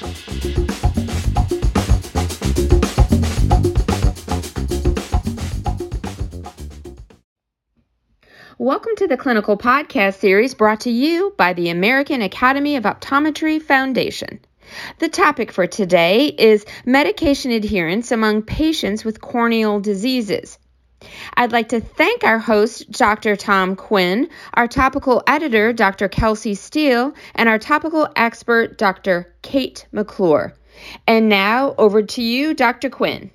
Welcome to the clinical podcast series brought to you by the American Academy of Optometry Foundation. The topic for today is medication adherence among patients with corneal diseases. I'd like to thank our host, Dr. Tom Quinn, our topical editor, Dr. Kelsey Steele, and our topical expert, Dr. Kate McClure. And now over to you, Dr. Quinn.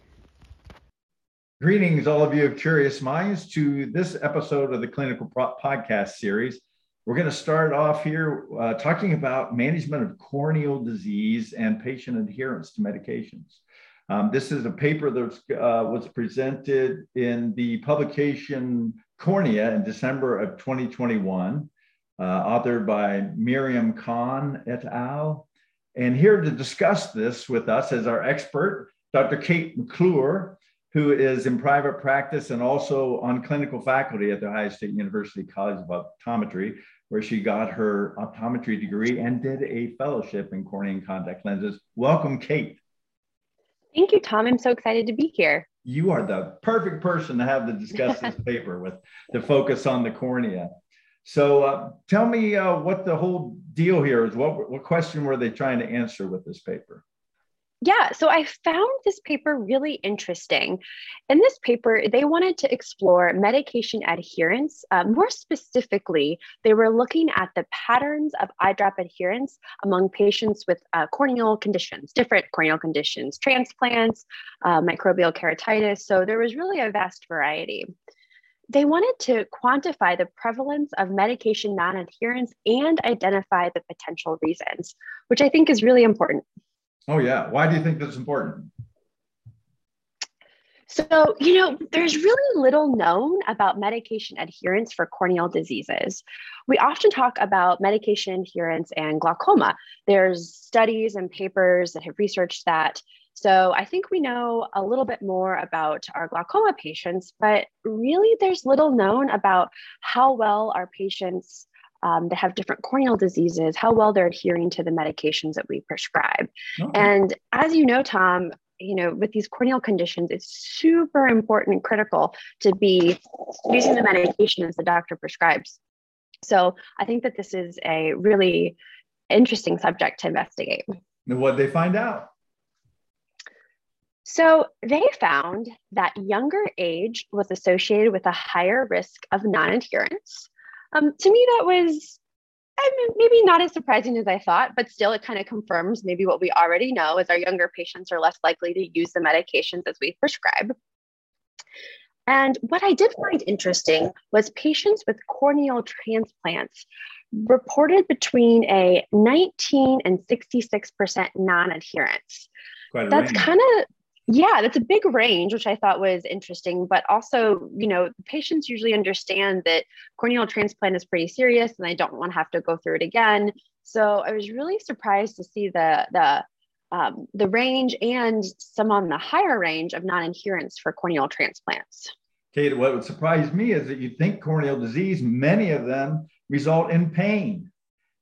Greetings, all of you of curious minds, to this episode of the Clinical Pro- Podcast Series. We're going to start off here uh, talking about management of corneal disease and patient adherence to medications. Um, this is a paper that uh, was presented in the publication Cornea in December of 2021, uh, authored by Mariam Khan et al. And here to discuss this with us is our expert, Dr. Kate McClure who is in private practice and also on clinical faculty at the Ohio State University College of Optometry, where she got her optometry degree and did a fellowship in cornea and contact lenses. Welcome, Kate. Thank you, Tom. I'm so excited to be here. You are the perfect person to have to discuss this paper with the focus on the cornea. So uh, tell me uh, what the whole deal here is. What, what question were they trying to answer with this paper? Yeah, so I found this paper really interesting. In this paper, they wanted to explore medication adherence. Uh, more specifically, they were looking at the patterns of eye drop adherence among patients with uh, corneal conditions, different corneal conditions, transplants, uh, microbial keratitis. So there was really a vast variety. They wanted to quantify the prevalence of medication non adherence and identify the potential reasons, which I think is really important. Oh, yeah. Why do you think that's important? So, you know, there's really little known about medication adherence for corneal diseases. We often talk about medication adherence and glaucoma. There's studies and papers that have researched that. So, I think we know a little bit more about our glaucoma patients, but really there's little known about how well our patients um, that have different corneal diseases, how well they're adhering to the medications that we prescribe. And as you know, Tom, you know, with these corneal conditions, it's super important and critical to be using the medication as the doctor prescribes. So I think that this is a really interesting subject to investigate. And what they find out? So they found that younger age was associated with a higher risk of non adherence. Um, to me, that was I mean, maybe not as surprising as I thought, but still, it kind of confirms maybe what we already know is our younger patients are less likely to use the medications as we prescribe. And what I did find interesting was patients with corneal transplants reported between a 19 and 66% non adherence. That's kind of yeah, that's a big range, which I thought was interesting. But also, you know, patients usually understand that corneal transplant is pretty serious and they don't want to have to go through it again. So I was really surprised to see the the um, the range and some on the higher range of non-adherence for corneal transplants. Kate, what would surprise me is that you think corneal disease, many of them result in pain.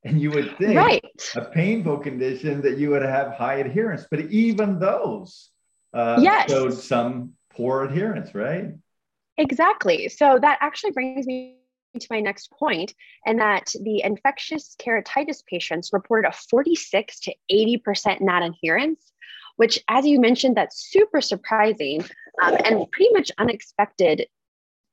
And you would think right. a painful condition that you would have high adherence, but even those uh, yes. showed some poor adherence, right? Exactly. So that actually brings me to my next point, and that the infectious keratitis patients reported a 46 to 80% non adherence, which, as you mentioned, that's super surprising um, and pretty much unexpected.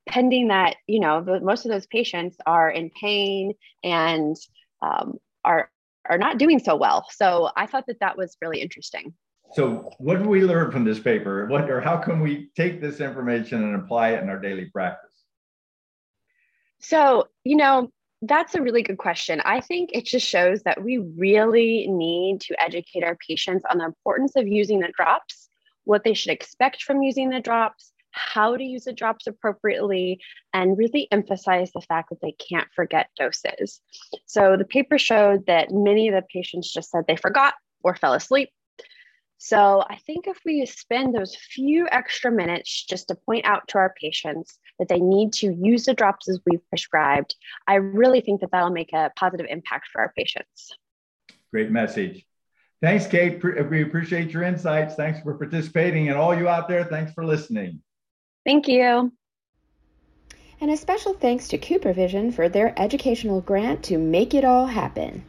Pending that, you know, the, most of those patients are in pain and um, are are not doing so well. So I thought that that was really interesting. So, what do we learn from this paper? What or how can we take this information and apply it in our daily practice? So, you know, that's a really good question. I think it just shows that we really need to educate our patients on the importance of using the drops, what they should expect from using the drops, how to use the drops appropriately, and really emphasize the fact that they can't forget doses. So, the paper showed that many of the patients just said they forgot or fell asleep so I think if we spend those few extra minutes just to point out to our patients that they need to use the drops as we've prescribed, I really think that that'll make a positive impact for our patients. Great message. Thanks, Kate. We appreciate your insights. Thanks for participating. And all you out there, thanks for listening. Thank you. And a special thanks to CooperVision for their educational grant to make it all happen.